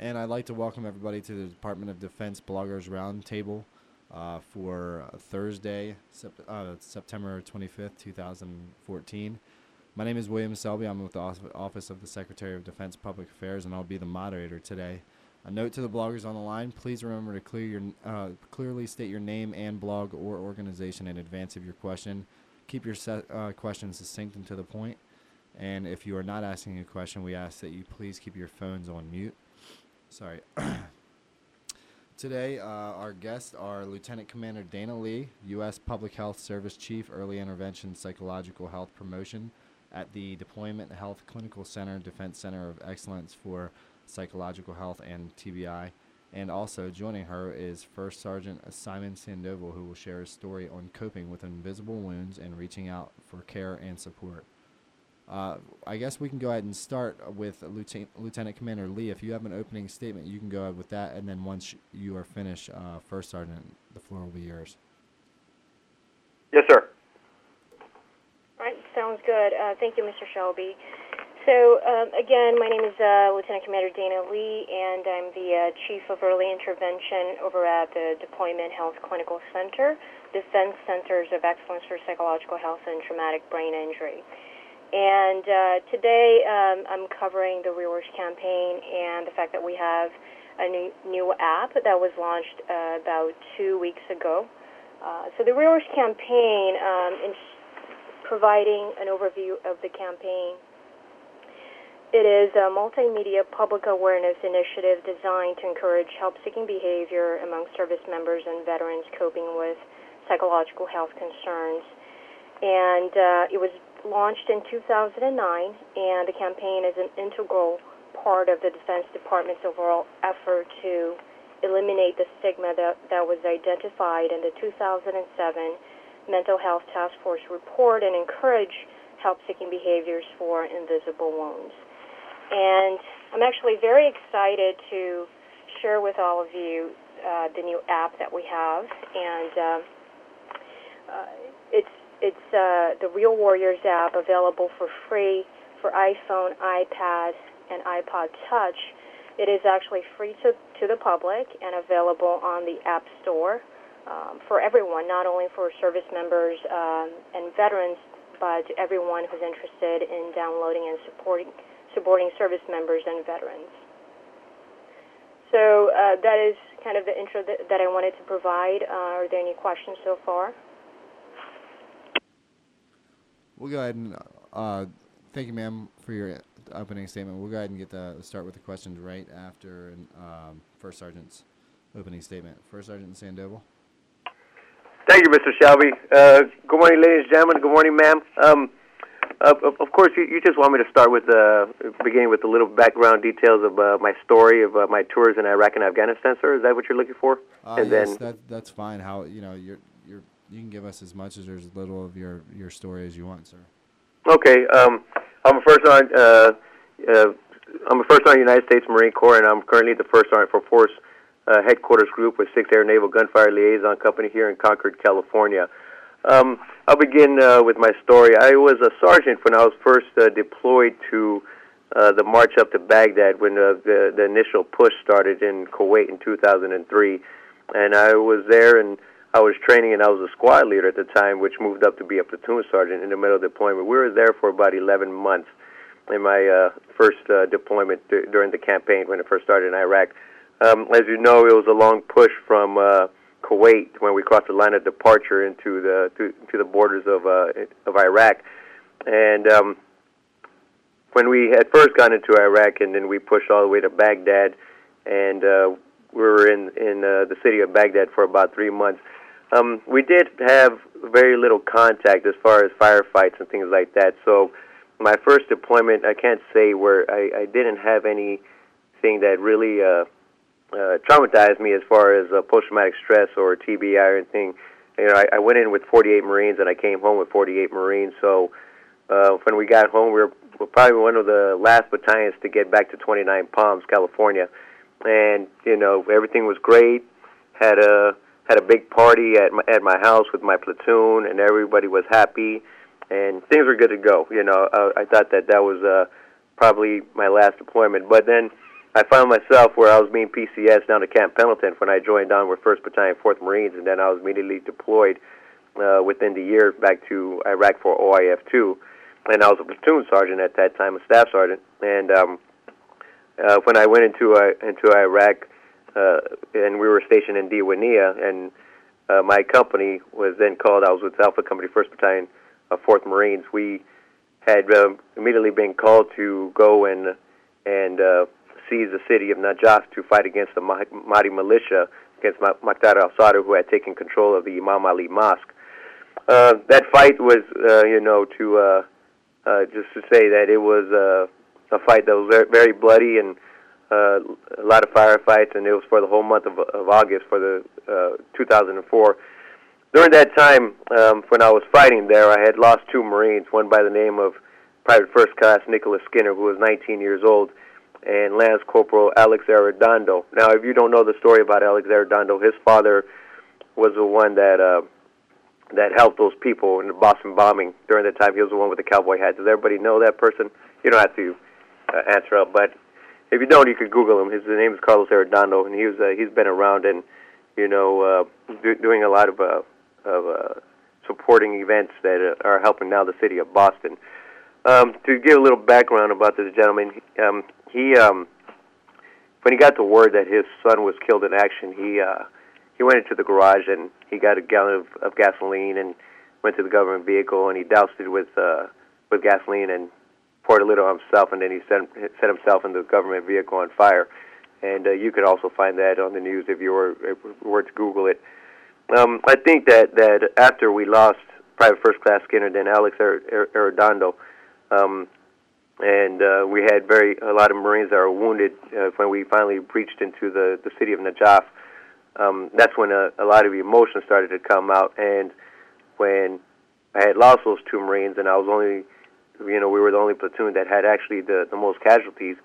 and I'd like to welcome everybody to the Department of Defense Bloggers Roundtable uh, for Thursday, uh, September 25th, 2014. My name is William Selby. I'm with the Office of the Secretary of Defense Public Affairs, and I'll be the moderator today. A note to the bloggers on the line: Please remember to clear your, uh, clearly state your name and blog or organization in advance of your question. Keep your uh, questions succinct and to the point. And if you are not asking a question, we ask that you please keep your phones on mute. Sorry. Today, uh, our guests are Lieutenant Commander Dana Lee, U.S. Public Health Service Chief, Early Intervention Psychological Health Promotion at the Deployment Health Clinical Center, Defense Center of Excellence for Psychological Health and TBI. And also joining her is First Sergeant Simon Sandoval, who will share his story on coping with invisible wounds and reaching out for care and support. Uh, I guess we can go ahead and start with Lieutenant, Lieutenant Commander Lee. If you have an opening statement, you can go ahead with that, and then once you are finished, uh, First Sergeant, the floor will be yours. Yes, sir. All right, sounds good. Uh, thank you, Mr. Shelby. So, um, again, my name is uh, Lieutenant Commander Dana Lee, and I'm the uh, Chief of Early Intervention over at the Deployment Health Clinical Center, Defense Centers of Excellence for Psychological Health and Traumatic Brain Injury. And uh, today um, I'm covering the Real Warriors campaign and the fact that we have a new, new app that was launched uh, about two weeks ago. Uh, so the Real Warriors campaign um, is providing an overview of the campaign. It is a multimedia public awareness initiative designed to encourage help-seeking behavior among service members and veterans coping with psychological health concerns. And uh, it was launched in 2009, and the campaign is an integral part of the Defense Department's overall effort to eliminate the stigma that, that was identified in the 2007 Mental Health Task Force report and encourage help-seeking behaviors for invisible wounds. And I'm actually very excited to share with all of you uh, the new app that we have, and uh, uh, it's it's uh, the Real Warriors app available for free for iPhone, iPad, and iPod Touch. It is actually free to, to the public and available on the App Store um, for everyone, not only for service members um, and veterans, but everyone who's interested in downloading and supporting, supporting service members and veterans. So uh, that is kind of the intro that, that I wanted to provide. Uh, are there any questions so far? We'll go ahead and uh, thank you, ma'am, for your opening statement. We'll go ahead and get the start with the questions right after um, First Sergeant's opening statement. First Sergeant Sandoval. Thank you, Mr. Shelby. Uh, good morning, ladies and gentlemen. Good morning, ma'am. Um, uh, of course, you, you, just want me to start with uh, beginning with a little background details of uh, my story of uh, my tours in Iraq and Afghanistan, sir. Is that what you're looking for? Uh, and yes, then that, that's fine. How you know you're you're you can give us as much as or as little of your your story as you want, sir. Okay. Um, I'm a first sergeant. Uh, uh, I'm a first sergeant United States Marine Corps, and I'm currently the first sergeant for Force uh, Headquarters Group with 6th Air Naval Gunfire Liaison Company here in Concord, California. Um, I'll begin uh, with my story. I was a sergeant when I was first uh, deployed to uh, the march up to Baghdad when uh, the, the initial push started in Kuwait in 2003. And I was there and I was training and I was a squad leader at the time, which moved up to be a platoon sergeant in the middle of deployment. We were there for about 11 months in my uh, first uh, deployment d- during the campaign when it first started in Iraq. Um, as you know, it was a long push from uh, Kuwait when we crossed the line of departure into the to, to the borders of uh, of Iraq, and um, when we had first gone into Iraq, and then we pushed all the way to Baghdad, and uh, we were in in uh, the city of Baghdad for about three months um, we did have very little contact as far as firefights and things like that. So my first deployment, I can't say where I, I didn't have anything that really uh, uh, traumatized me as far as uh, post-traumatic stress or TBI or anything. You know, I, I went in with 48 Marines and I came home with 48 Marines. So uh, when we got home, we were, we were probably one of the last battalions to get back to 29 Palms, California, and you know everything was great. Had a had a big party at my, at my house with my platoon, and everybody was happy, and things were good to go. You know, uh, I thought that that was uh, probably my last deployment. But then, I found myself where I was being PCS down to Camp Pendleton when I joined on with 1st Battalion, 4th Marines, and then I was immediately deployed uh, within the year back to Iraq for OIF 2. And I was a platoon sergeant at that time, a staff sergeant. And um, uh, when I went into uh, into Iraq, uh, and we were stationed in Diwania, and uh, my company was then called. I was with Alpha Company, First Battalion, uh, Fourth Marines. We had uh, immediately been called to go and and uh, seize the city of Najaf to fight against the Mahdi militia against Muqtada al-Sadr, who had taken control of the Imam Ali Mosque. Uh, that fight was, uh, you know, to uh, uh, just to say that it was uh, a fight that was very, very bloody and uh, a lot of firefights, and it was for the whole month of, of August for the uh, 2004. During that time, um, when I was fighting there, I had lost two Marines, one by the name of Private First Class Nicholas Skinner, who was 19 years old, and Lance Corporal Alex Arredondo. Now, if you don't know the story about Alex Arredondo, his father was the one that uh, that helped those people in the Boston bombing during the time. He was the one with the cowboy hat. Does everybody know that person? You don't have to uh, answer up, but if you don't, you could Google him. His name is Carlos Arredondo, and he was uh, he's been around and you know uh, do, doing a lot of uh, of uh, supporting events that are helping now the city of Boston. Um, to give a little background about this gentleman, um, he um, when he got the word that his son was killed in action, he uh, he went into the garage and he got a gallon of, of gasoline and went to the government vehicle and he doused it with uh, with gasoline and poured a little on himself and then he set set himself in the government vehicle on fire. And uh, you could also find that on the news if you were if were to Google it. Um, I think that that after we lost Private First Class Skinner, then Alex Arredondo, um, and uh, we had very a lot of Marines that were wounded uh, when we finally breached into the the city of Najaf. Um, that's when a, a lot of emotion started to come out, and when I had lost those two Marines, and I was only, you know, we were the only platoon that had actually the the most casualties.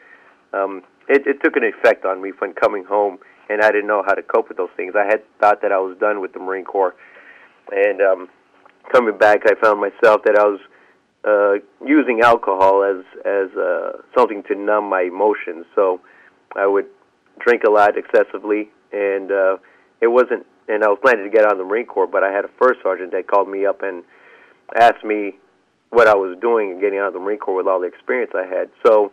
Um, it, it took an effect on me when coming home, and I didn't know how to cope with those things. I had thought that I was done with the Marine Corps, and um, coming back, I found myself that I was uh, using alcohol as as uh, something to numb my emotions. So I would drink a lot excessively, and uh, it wasn't. And I was planning to get out of the Marine Corps, but I had a first sergeant that called me up and asked me what I was doing and getting out of the Marine Corps with all the experience I had. So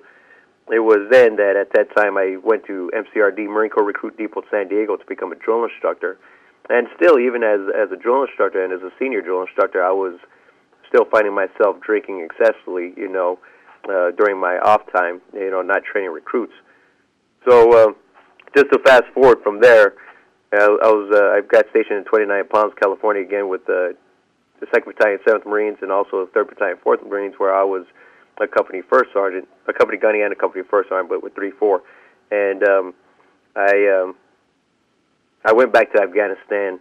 it was then that at that time I went to MCRD Marine Corps Recruit Depot San Diego to become a drill instructor. And still, even as as a drill instructor and as a senior drill instructor, I was still finding myself drinking excessively, you know, uh, during my off time, you know, not training recruits. So uh, just to fast forward from there, uh, I was uh, I got stationed in 29 Palms, California, again with uh, the Second Battalion, Seventh Marines, and also the Third Battalion, Fourth Marines, where I was a company first sergeant, a company gunny, and a company first sergeant, but with three four. And um, I um, I went back to Afghanistan,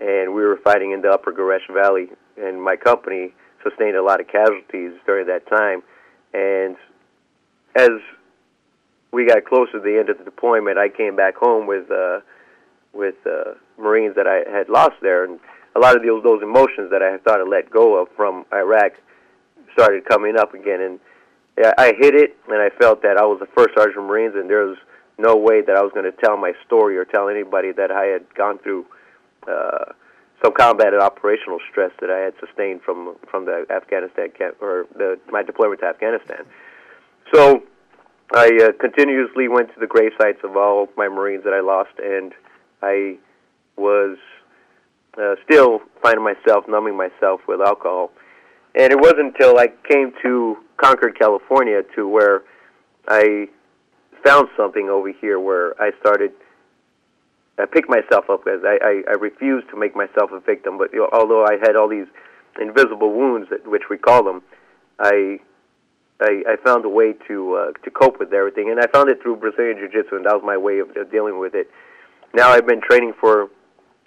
and we were fighting in the Upper Gereshk Valley and my company sustained a lot of casualties during that time. And as we got closer to the end of the deployment, I came back home with uh, with uh, Marines that I had lost there, and a lot of those those emotions that I had thought I let go of from Iraq started coming up again. And I hit it, and I felt that I was the first sergeant Marines, and there was no way that I was going to tell my story or tell anybody that I had gone through. Uh, some combat and operational stress that I had sustained from from the Afghanistan camp or the, my deployment to Afghanistan. So I uh, continuously went to the grave sites of all my Marines that I lost, and I was uh, still finding myself numbing myself with alcohol. And it wasn't until I came to Concord, California, to where I found something over here where I started I picked myself up because I, I, I refused to make myself a victim. But you know, although I had all these invisible wounds, which we call them, I I, I found a way to uh, to cope with everything, and I found it through Brazilian Jiu-Jitsu, and that was my way of, dealing with it. Now I've been training for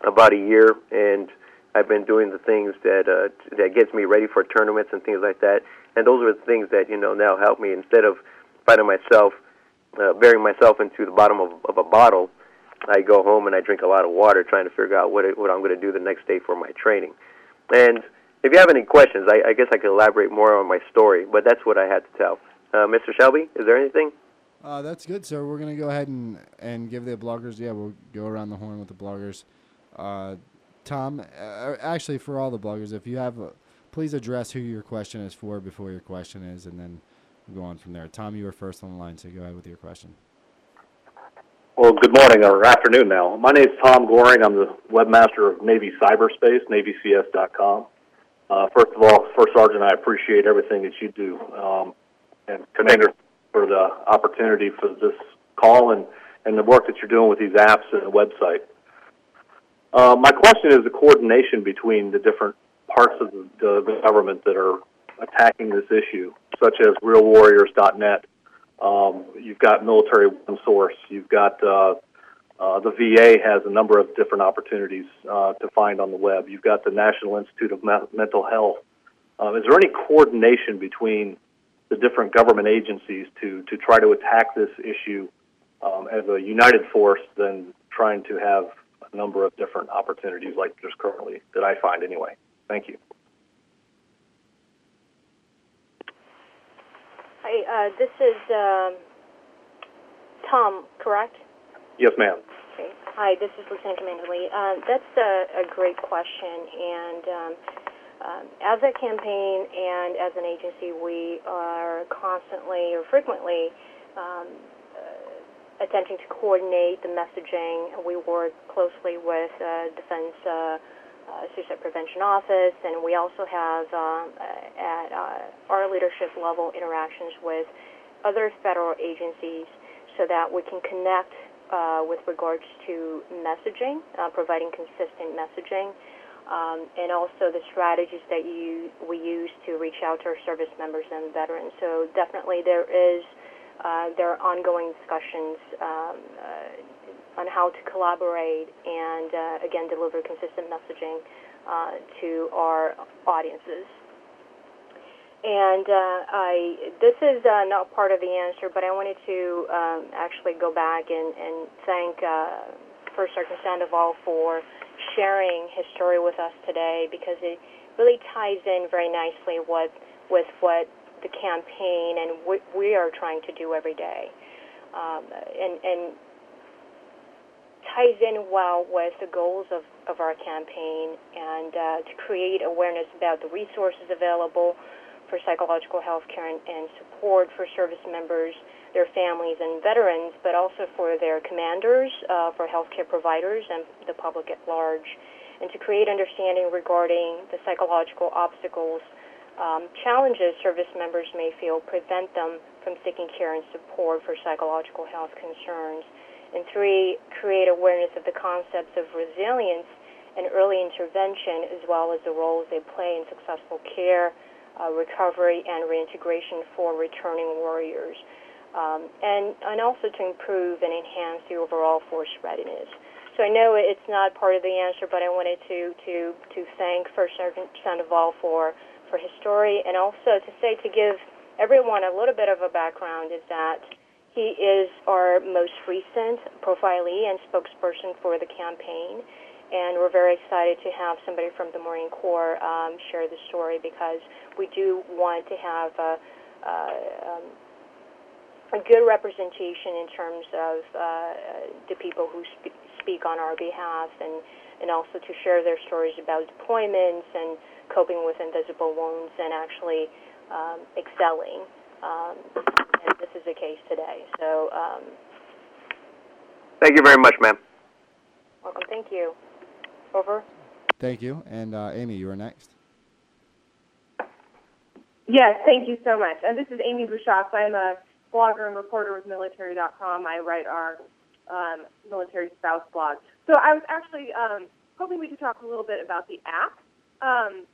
about a year, and I've been doing the things that uh, that gets me ready for tournaments and things like that. And those are the things that you know now help me instead of finding myself uh, burying myself into the bottom of, of a bottle. I go home and I drink a lot of water, trying to figure out what it, what I'm going to do the next day for my training. And if you have any questions, I, I guess I could elaborate more on my story, but that's what I had to tell. Uh, Mr. Shelby, is there anything? Uh, that's good. So we're gonna go ahead and and give the bloggers. Yeah, we'll go around the horn with the bloggers. Uh, Tom, uh, actually, for all the bloggers, if you have, a, please address who your question is for before your question is, and then we'll go on from there. Tom, you were first on the line, so go ahead with your question. Well, good morning or afternoon now. My name is Tom Goring. I'm the webmaster of Navy Cyberspace, NavyCS.com. Uh, first of all, First Sergeant, I appreciate everything that you do. Um, and Commander, for the opportunity for this call and, and the work that you're doing with these apps and the website. Uh, my question is the coordination between the different parts of the, the government that are attacking this issue, such as RealWarriors.net. Um, you've got Military One Source. You've got uh, uh, the VA has a number of different opportunities uh, to find on the web. You've got the National Institute of Me- Mental Health. Um, is there any coordination between the different government agencies to to try to attack this issue um, as a united force than trying to have a number of different opportunities like there's currently that I find anyway. Thank you. Hi, uh, this is um, Tom, correct? Yes, ma'am. Okay. Hi, this is Lieutenant Commander Lee. Uh, that's a, a great question, and um, um, as a campaign and as an agency, we are constantly or frequently um, uh, attempting to coordinate the messaging. We work closely with uh, Defense uh, uh, Suicide Prevention Office, and we also have um, at uh, our leadership level interactions with other federal agencies so that we can connect uh, with regards to messaging, uh, providing consistent messaging, um, and also the strategies that you we use to reach out to our service members and veterans. So definitely there is uh, there are ongoing discussions um, uh, on how to collaborate and uh, again deliver consistent messaging uh, to our audiences. And uh, I, this is uh, not part of the answer, but I wanted to um, actually go back and, and thank uh, First Sergeant Sandoval for sharing his story with us today because it really ties in very nicely with, with what the campaign and what we are trying to do every day. Um, and, and ties in well with the goals of, of our campaign and uh, to create awareness about the resources available for psychological health care and, and support for service members, their families, and veterans, but also for their commanders, uh, for healthcare providers, and the public at large, and to create understanding regarding the psychological obstacles, um, challenges service members may feel prevent them from seeking care and support for psychological health concerns. And three, create awareness of the concepts of resilience and early intervention, as well as the roles they play in successful care uh, recovery and reintegration for returning warriors, um, and, and also to improve and enhance the overall force readiness. So I know it's not part of the answer, but I wanted to, to, to thank First Sergeant Sandoval for, for his story and also to say to give everyone a little bit of a background is that he is our most recent profilee and spokesperson for the campaign and we're very excited to have somebody from the Marine Corps um, share the story because we do want to have a, uh, um, a good representation in terms of uh, the people who spe- speak on our behalf and, and also to share their stories about deployments and coping with invisible wounds and actually um, excelling. Um, this is the case today. So, um, Thank you very much, ma'am. welcome. Thank you. Over. Thank you. And uh, Amy, you are next. Yes, thank you so much. And this is Amy Bushatz. I'm a blogger and reporter with Military.com. I write our um, military spouse blog. So I was actually um, hoping we could talk a little bit about the app. Um,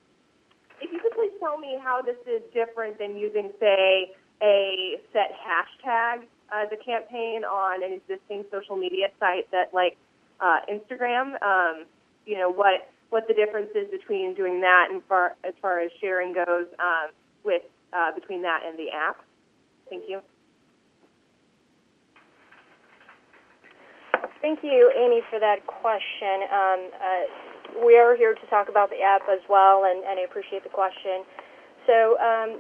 if you could please tell me how this is different than using, say, a set hashtag as a campaign on an existing social media site that, like uh, Instagram. Um, you know what what the difference is between doing that and far as far as sharing goes um, with uh, between that and the app. Thank you. Thank you, Amy, for that question. Um, uh, we are here to talk about the app as well, and, and I appreciate the question. So, um,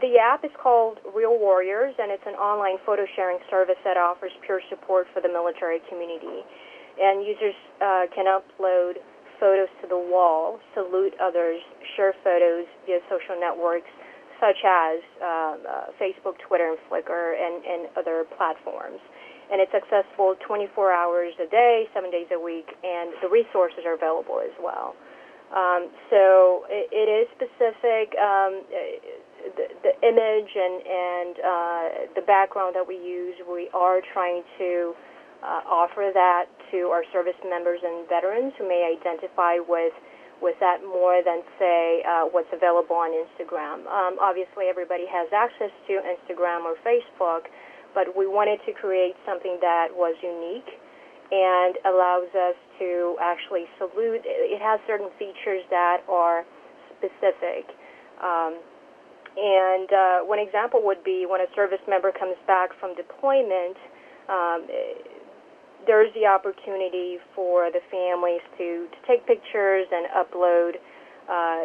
the app is called Real Warriors, and it's an online photo sharing service that offers peer support for the military community. And users uh, can upload photos to the wall, salute others, share photos via social networks such as um, uh, Facebook, Twitter, and Flickr, and, and other platforms. And it's accessible 24 hours a day, seven days a week, and the resources are available as well. Um, so it, it is specific. Um, the, image and, and uh, the background that we use, we are trying to uh, offer that to our service members and veterans who may identify with with that more than say uh, what's available on Instagram. Um, obviously, everybody has access to Instagram or Facebook, but we wanted to create something that was unique and allows us to actually salute. It has certain features that are specific. Um, and uh, one example would be when a service member comes back from deployment, um, there's the opportunity for the families to, to take pictures and upload uh,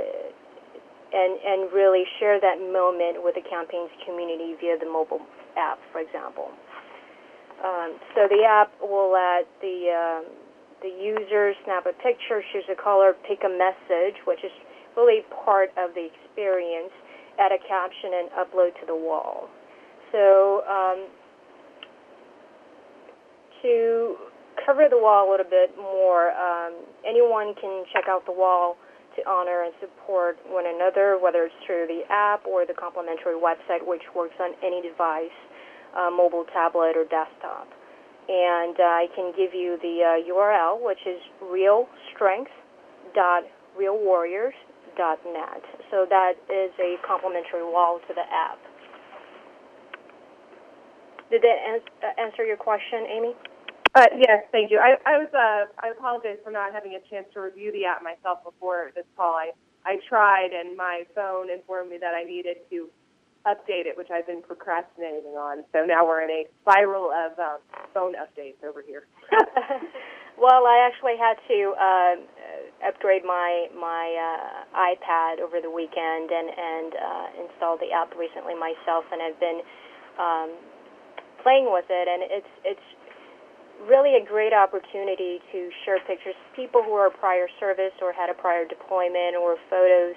and, and really share that moment with the campaign's community via the mobile app, for example. Um, so the app will let the, um, the user snap a picture, choose a color, pick a message, which is really part of the experience, add a caption, and upload to the wall. So um, to cover the wall a little bit more, um, anyone can check out the wall to honor and support one another, whether it's through the app or the complimentary website, which works on any device, uh, mobile, tablet, or desktop. And uh, I can give you the uh, URL, which is realstrength.realwarriors.net. So that is a complimentary wall to the app. Did that ans- uh, answer your question, Amy? Uh, yes, thank you. I, I was uh, I apologize for not having a chance to review the app myself before this call. I I tried, and my phone informed me that I needed to update it, which I've been procrastinating on. So now we're in a spiral of um, phone updates over here. well, I actually had to uh, upgrade my my uh, iPad over the weekend and and uh, install the app recently myself, and I've been um, playing with it, and it's it's really a great opportunity to share pictures. People who are prior service or had a prior deployment or photos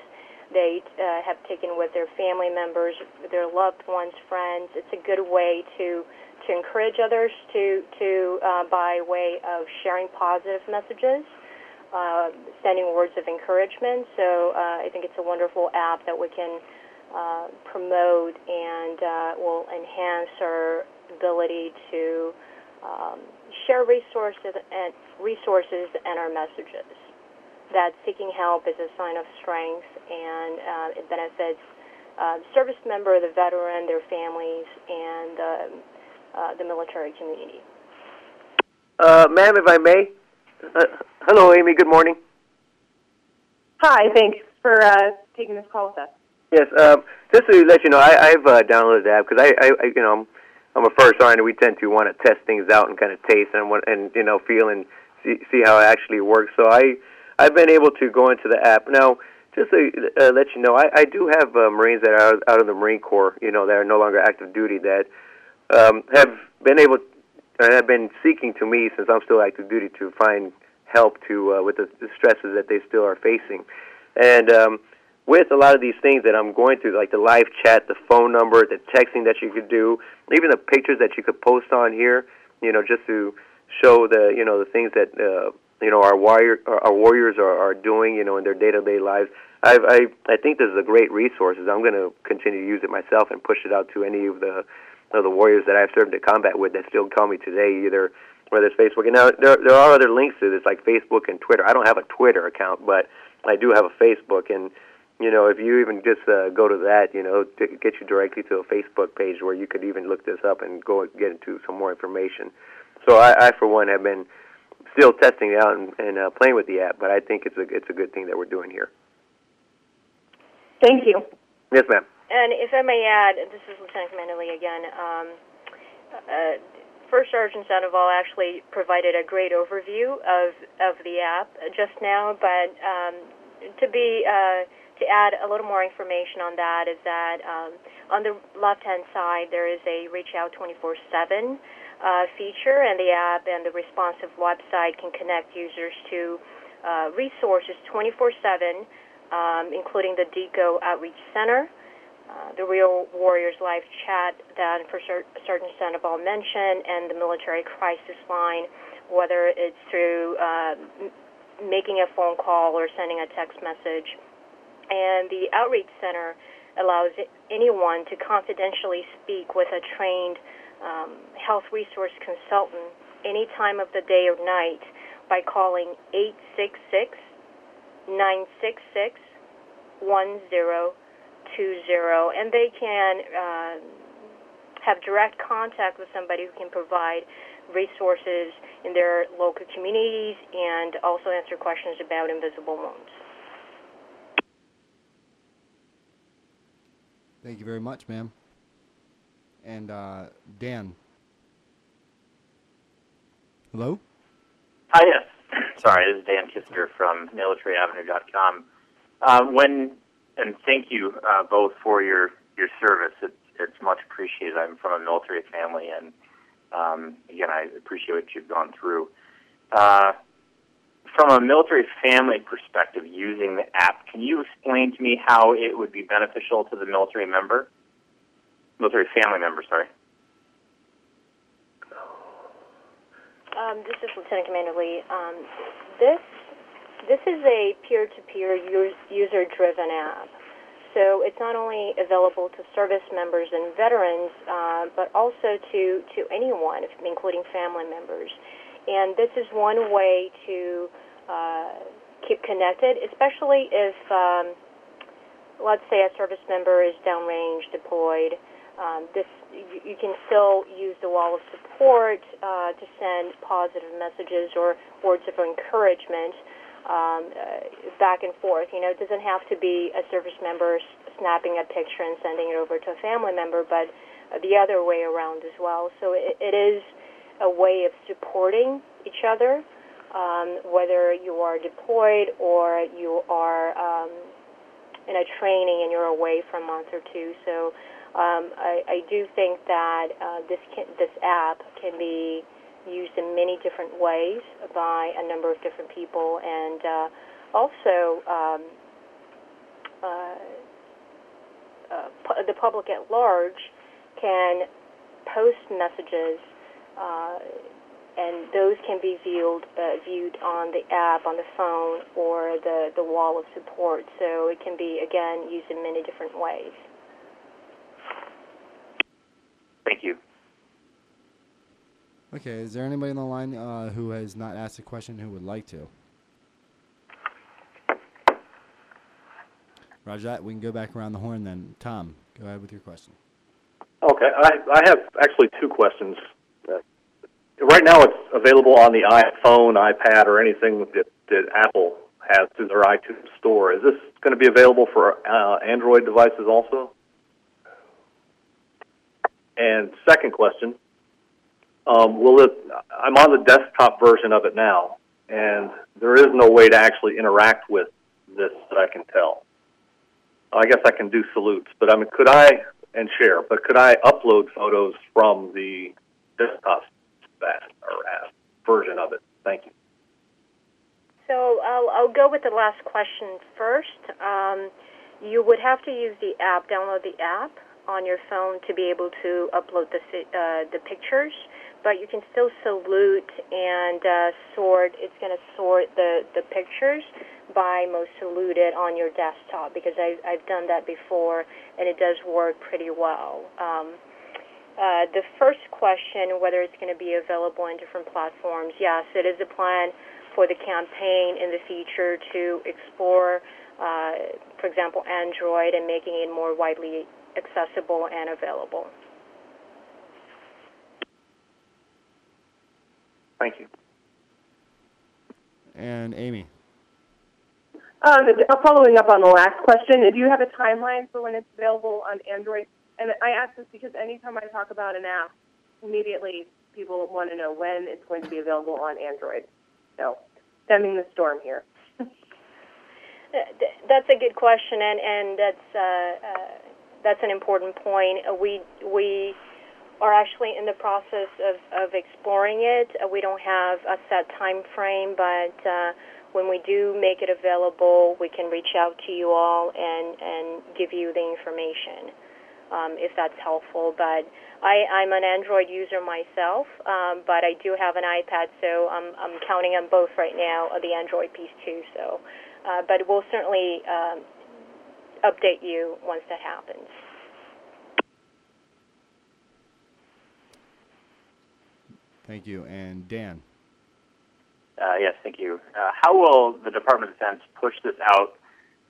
they uh, have taken with their family members, their loved ones, friends. It's a good way to to encourage others to to uh, by way of sharing positive messages, uh, sending words of encouragement. So uh, I think it's a wonderful app that we can uh, promote and uh, will enhance our ability to um, share resources and resources and our messages. That seeking help is a sign of strength, and uh, it benefits uh, service member, the veteran, their families, and um, uh, the military community. Ma'am, if I may. Uh, hello, Amy. Good morning. Hi, thanks for uh, taking this call with us. Yes, um, just to let you know, I, I've uh, downloaded the app because I, I, I, you know, I'm, I'm a first sergeant. We tend to want to test things out and kind of taste and what, and you know, feel and see, see how it actually works. So I, I've been able to go into the app now. Just to uh, let you know, I, I do have uh, Marines that are out of the Marine Corps, you know, that are no longer active duty that um, have been able and have been seeking to me since I'm still active duty to find help to uh, with the, the stresses that they still are facing, and um, with a lot of these things that I'm going through, like the live chat, the phone number, the texting that you could do, even the pictures that you could post on here, you know, just to show the you know the things that uh, you know our warrior our warriors are, are doing, you know, in their day-to-day lives. I've, I I think this is a great resource. I'm going to continue to use it myself and push it out to any of the of the warriors that I've served in combat with that still call me today, either whether it's Facebook. And now there there are other links to this like Facebook and Twitter. I don't have a Twitter account, but I do have a Facebook and you know, if you even just uh, go to that, you know, to get you directly to a Facebook page where you could even look this up and go and get into some more information. So I, I for one, have been still testing it out and, and uh, playing with the app, but I think it's a it's a good thing that we're doing here. Thank you. Yes, ma'am. And if I may add, this is Lieutenant Commander Lee again. Um, uh, First Sergeant Sandoval actually provided a great overview of of the app just now, but um, to be uh, to add a little more information on that is that um, on the left-hand side there is a reach out 24/7 uh, feature, and the app and the responsive website can connect users to uh, resources 24/7, um, including the DCoE Outreach Center, uh, the Real Warriors live chat that for Sergeant Sandoval mentioned, and the military crisis line, whether it's through uh, making a phone call or sending a text message. And the Outreach Center allows anyone to confidentially speak with a trained um, health resource consultant any time of the day or night by calling 866 966 1020. And they can uh, have direct contact with somebody who can provide resources in their local communities and also answer questions about invisible wounds. Thank you very much, ma'am. And uh, Dan. Hello? Hi, yes. Sorry, this is Dan Kister from militaryavenue.com. Um, when, and thank you uh, both for your, your service. It's, it's much appreciated. I'm from a military family, and um, again, I appreciate what you've gone through. Uh, from a military family perspective, using the app, can you explain to me how it would be beneficial to the military member, military family member? Sorry. Um, this is Lieutenant Commander Lee. Um, this this is a peer-to-peer user-driven app. So it's not only available to service members and veterans, uh, but also to, to anyone, including family members. And this is one way to uh, keep connected, especially if, um, let's say, a service member is downrange, deployed. Um, this you, you, can still use the wall of support uh, to send positive messages or words of encouragement um, uh, back and forth. You know, it doesn't have to be a service member snapping a picture and sending it over to a family member, but the other way around as well. So it, it is a way of supporting each other um, whether you are deployed or you are um, in a training and you're away for a month or two. So um, I, I, do think that uh, this can, this app can be used in many different ways by a number of different people, and uh, also um, uh, uh the public at large can post messages uh, and those can be viewed uh, viewed on the app, on the phone, or the the wall of support. So it can be again used in many different ways. Thank you. Okay, is there anybody on the line uh, who has not asked a question who would like to? Roger that. We can go back around the horn then. Tom, go ahead with your question. Okay, I, I have actually two questions right now it's available on the iPhone, iPad, or anything that, that Apple has through their iTunes store. Is this going to be available for uh, Android devices also? And second question, um, it? I'm on the desktop version of it now, and there is no way to actually interact with this that I can tell. I guess I can do salutes, but I mean, could I and share? But could I upload photos from the desktop uh, version of it. Thank you. So I'll, I'll go with the last question first. Um, you would have to use the app, download the app on your phone to be able to upload the uh, the pictures. But you can still salute and uh, sort. It's going to sort the the pictures by most saluted on your desktop because I, I've done that before and it does work pretty well. Um, uh, the first question, whether it's going to be available in different platforms, yes, it is a plan for the campaign in the future to explore, uh, for example, Android and making it more widely accessible and available. Thank you. And Amy. Um, following up on the last question, do you have a timeline for when it's available on Android and I ask this because anytime I talk about an app, immediately people want to know when it's going to be available on Android. So, stemming the storm here. That's a good question, and and that's uh, uh, that's an important point. Uh, we we are actually in the process of, of exploring it. Uh, we don't have a set time frame, but uh, when we do make it available, we can reach out to you all and and give you the information um, if that's helpful. But I, I'm an Android user myself, um, but I do have an iPad, so I'm, I'm counting on both right now, uh, the Android piece too. So, uh, but we'll certainly um, update you once that happens. Thank you. And Dan. Uh, yes, thank you. Uh, how will the Department of Defense push this out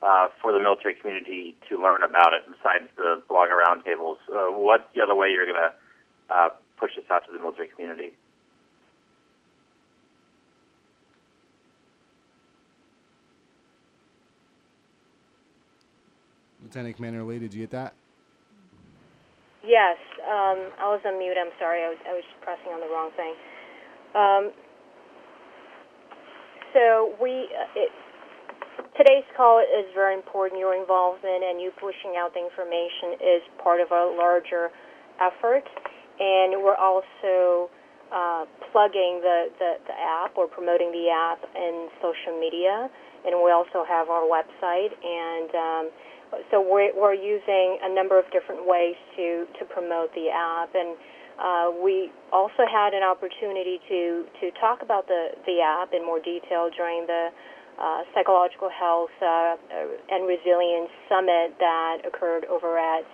uh, for the military community to learn about it besides the blog blogger roundtables? Uh, what's the other way you're going to uh, push this out to the military community? Lieutenant Commander Lee, did you get that? Yes, um, I was on mute. I'm sorry. I was, I was pressing on the wrong thing. Um, so we, uh, it, today's call is very important. Your involvement and you pushing out the information is part of a larger effort, and we're also uh, plugging the, the, the app or promoting the app in social media, and we also have our website and. Um, so we're, we're using a number of different ways to, to promote the app and uh, we also had an opportunity to, to talk about the, the app in more detail during the uh, psychological health uh, and resilience summit that occurred over at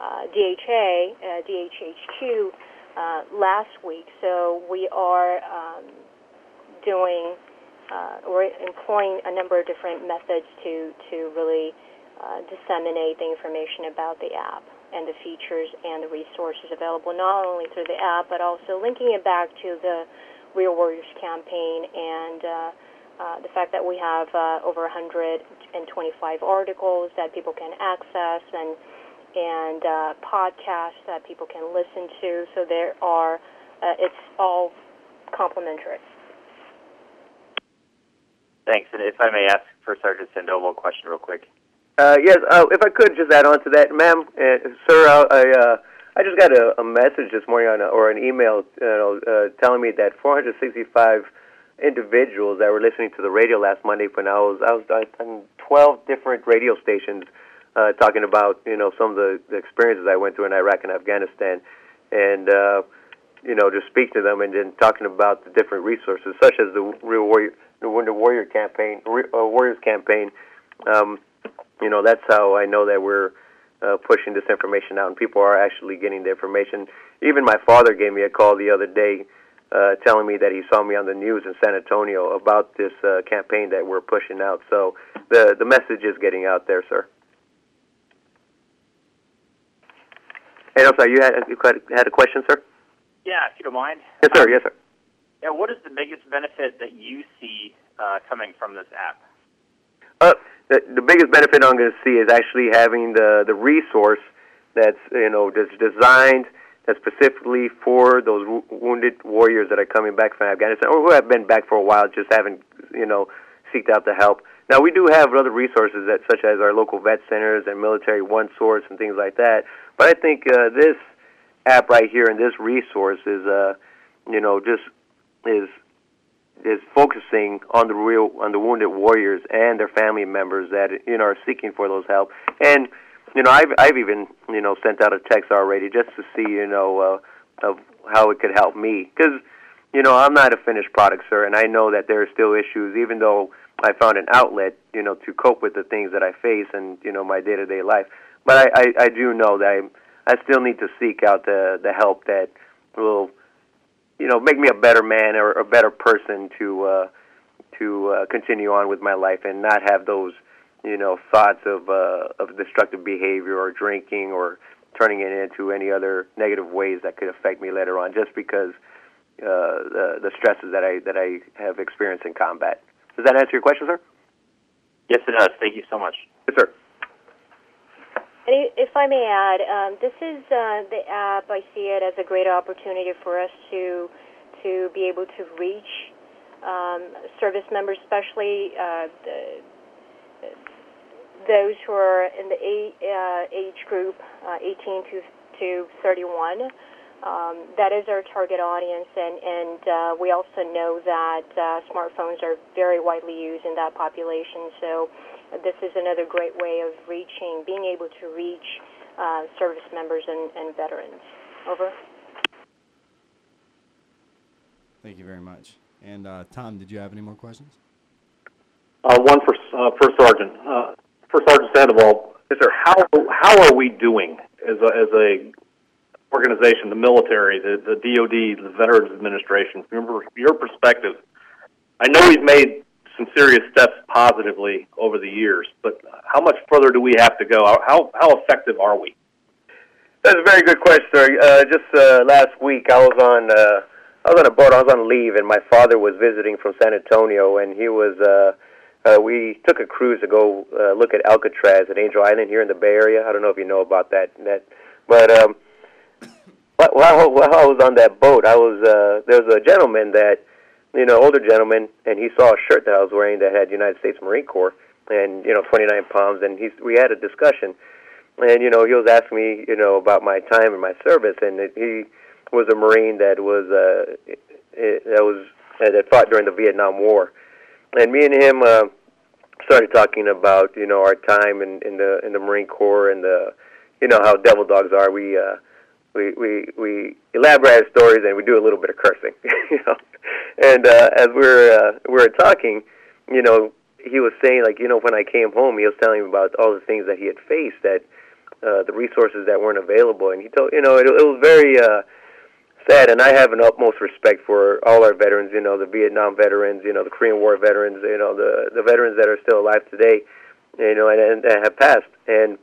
uh, DHA, uh, DHHQ uh, last week. So we are um, doing, we're employing a number of different methods to, to really uh, disseminate the information about the app and the features and the resources available not only through the app but also linking it back to the Real Warriors campaign and uh, uh, the fact that we have uh, over 125 articles that people can access and and uh, podcasts that people can listen to. So there are, uh, it's all complementary. Thanks. And if I may ask for Sergeant Sandoval a question real quick. Uh, yes, uh, if I could just add on to that, ma'am, uh, sir, I, I, uh, I just got a, a message this morning on a, or an email, you know, uh, telling me that 465 individuals that were listening to the radio last Monday when I was I was on 12 different radio stations uh, talking about you know some of the, the experiences I went through in Iraq and Afghanistan, and uh, you know just speak to them and then talking about the different resources such as the Real Warrior, the Warrior campaign, uh, Warriors campaign. Um, you know that's how I know that we're uh, pushing this information out, and people are actually getting the information. Even my father gave me a call the other day, uh, telling me that he saw me on the news in San Antonio about this uh, campaign that we're pushing out. So the the message is getting out there, sir. Hey, I'm sorry, you had you had a question, sir? Yeah, if you don't mind. Yes, sir. Um, yes, sir. Yeah, what is the biggest benefit that you see uh, coming from this app? Uh, the, the biggest benefit I'm going to see is actually having the the resource that's you know that's designed that's specifically for those w- wounded warriors that are coming back from Afghanistan or who have been back for a while, just haven't you know seeked out the help. Now we do have other resources that such as our local vet centers and military one source and things like that. But I think uh, this app right here and this resource is uh, you know just is is focusing on the real on the wounded warriors and their family members that you know are seeking for those help. And you know, I've I've even you know sent out a text already just to see you know uh, of how it could help me because you know I'm not a finished product, sir, and I know that there are still issues, even though I found an outlet you know to cope with the things that I face and you know my day to day life. But I, I I do know that I I still need to seek out the the help that will you know make me a better man or a better person to uh, to uh, continue on with my life and not have those you know thoughts of uh, of destructive behavior or drinking or turning it into any other negative ways that could affect me later on just because uh, the the stresses that I that I have experienced in combat. Does that answer your question, sir? Yes, it does. Thank you so much. Yes, sir. And if I may add, um, this is uh, the app. I see it as a great opportunity for us to to be able to reach um, service members, especially uh, the, those who are in the uh, age group uh, 18 to, to 31. Um, that is our target audience, and, and uh, we also know that uh, smartphones are very widely used in that population. So this is another great way of reaching, being able to reach uh, service members and, and veterans. Over. Thank you very much. And uh, Tom, did you have any more questions? Uh, one for uh, First Sergeant. Uh, First Sergeant Sandoval, is there how how are we doing as a, as a organization, the military, the, the DoD, the Veterans Administration, from your, your perspective? I know we've made some serious steps positively over the years, but how much further do we have to go? How how effective are we? That's a very good question, sir. Uh, just uh, last week, I was on uh, I was on a boat. I was on leave, and my father was visiting from San Antonio, and he was. Uh, uh, we took a cruise to go uh, look at Alcatraz at Angel Island here in the Bay Area. I don't know if you know about that. That, but um, while, while I was on that boat, I was uh, there was a gentleman that, you know, older gentleman, and he saw a shirt that I was wearing that had United States Marine Corps, and you know, 29 Palms, and he's we had a discussion, and you know, he was asking me, you know, about my time in my service, and it, he was a Marine that was uh, it, that was uh, that fought during the Vietnam War, and me and him uh, started talking about you know our time in, in the in the Marine Corps and the you know how devil dogs are. We uh, we we we elaborate stories and we do a little bit of cursing, you know. And uh, as we were uh, we were talking, you know, he was saying like you know when I came home, he was telling me about all the things that he had faced that. Uh, the resources that weren't available, and he told you know it, it was very uh, sad, and I have an utmost respect for all our veterans. You know, the Vietnam veterans, you know, the Korean War veterans, you know, the the veterans that are still alive today, you know, and, and, and have passed. And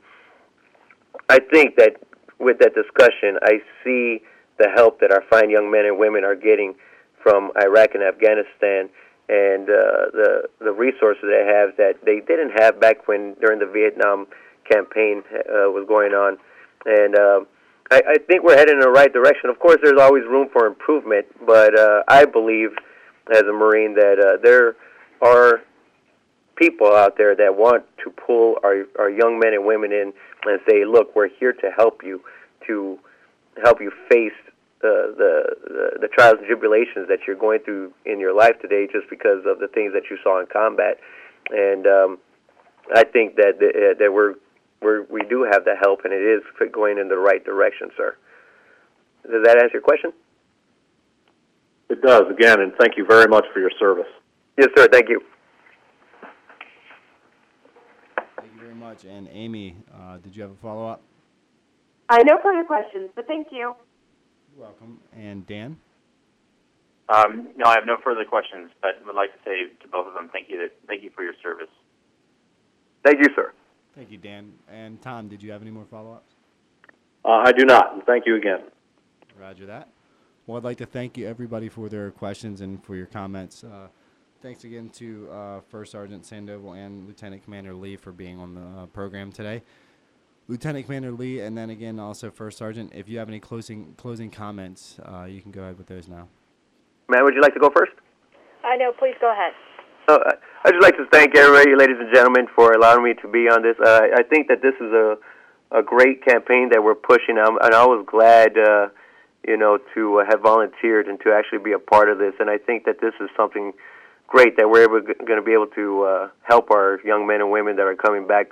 I think that with that discussion, I see the help that our fine young men and women are getting from Iraq and Afghanistan, and uh, the the resources they have that they didn't have back when during the Vietnam campaign uh, was going on, and. Uh, I, I think we're heading in the right direction. Of course, there's always room for improvement, but uh, I believe, as a Marine, that uh, there are people out there that want to pull our our young men and women in and say, "Look, we're here to help you, to help you face the, the the trials and tribulations that you're going through in your life today, just because of the things that you saw in combat." And um, I think that uh, that we're we're, we do have the help, and it is going in the right direction, sir. Does that answer your question? It does, again, and thank you very much for your service. Yes, sir. Thank you. Thank you very much. And Amy, uh, did you have a follow up? I no further questions, but thank you. You're welcome. And Dan? Um, no, I have no further questions, but would like to say to both of them, thank you. Thank you for your service. Thank you, sir. Thank you, Dan. And Tom, did you have any more follow ups? Uh, I do not, thank you again. Roger that. Well, I'd like to thank you, everybody, for their questions and for your comments. Uh, thanks again to uh, First Sergeant Sandoval and Lieutenant Commander Lee for being on the uh, program today. Lieutenant Commander Lee, and then again also First Sergeant. If you have any closing closing comments, uh, you can go ahead with those now. Man, would you like to go first? I know. Please go ahead. Uh, I'd just like to thank everybody, ladies and gentlemen, for allowing me to be on this. Uh, I think that this is a a great campaign that we're pushing, I'm, and I was glad, uh, you know, to uh, have volunteered and to actually be a part of this. And I think that this is something great that we're going to be able to uh, help our young men and women that are coming back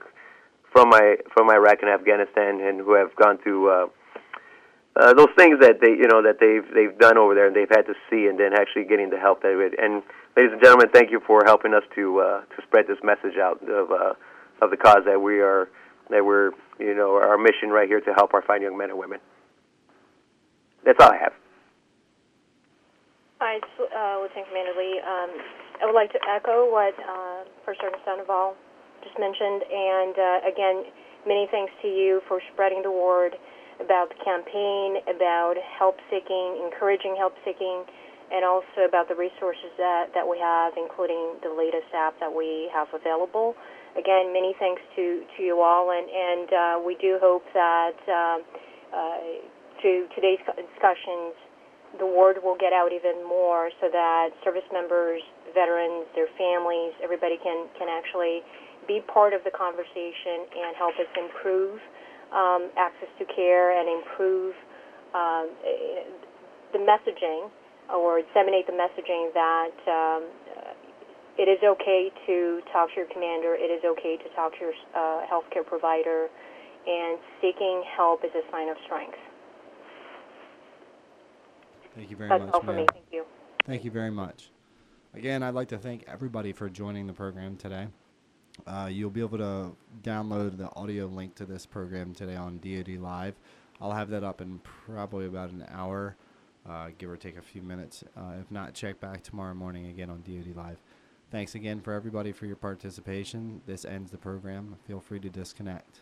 from my from Iraq and Afghanistan and who have gone through uh, uh, those things that they you know that they've they've done over there and they've had to see and then actually getting the help that it and ladies and gentlemen thank you for helping us to uh, to spread this message out of uh, of the cause that we are that we're you know our mission right here to help our fine young men and women that's all I have Hi, uh, Lieutenant Commander Lee. Um, I would like to echo what uh, First Sergeant Sandoval just mentioned, and uh, again, many thanks to you for spreading the word about the campaign, about help seeking, encouraging help seeking, and also about the resources that, that we have, including the latest app that we have available. Again, many thanks to, to you all, and, and uh, we do hope that uh, uh, through today's discussions, the word will get out even more so that service members, veterans, their families, everybody can, can actually be part of the conversation and help us improve um, access to care and improve um, the messaging or disseminate the messaging that um, it is okay to talk to your commander, it is okay to talk to your uh, healthcare provider, and seeking help is a sign of strength. Thank you very That's much, all for me. Thank you. Thank you very much. Again, I'd like to thank everybody for joining the program today. Uh, you'll be able to download the audio link to this program today on DoD Live. I'll have that up in probably about an hour, uh, give or take a few minutes. Uh, if not, check back tomorrow morning again on DoD Live. Thanks again for everybody for your participation. This ends the program. Feel free to disconnect.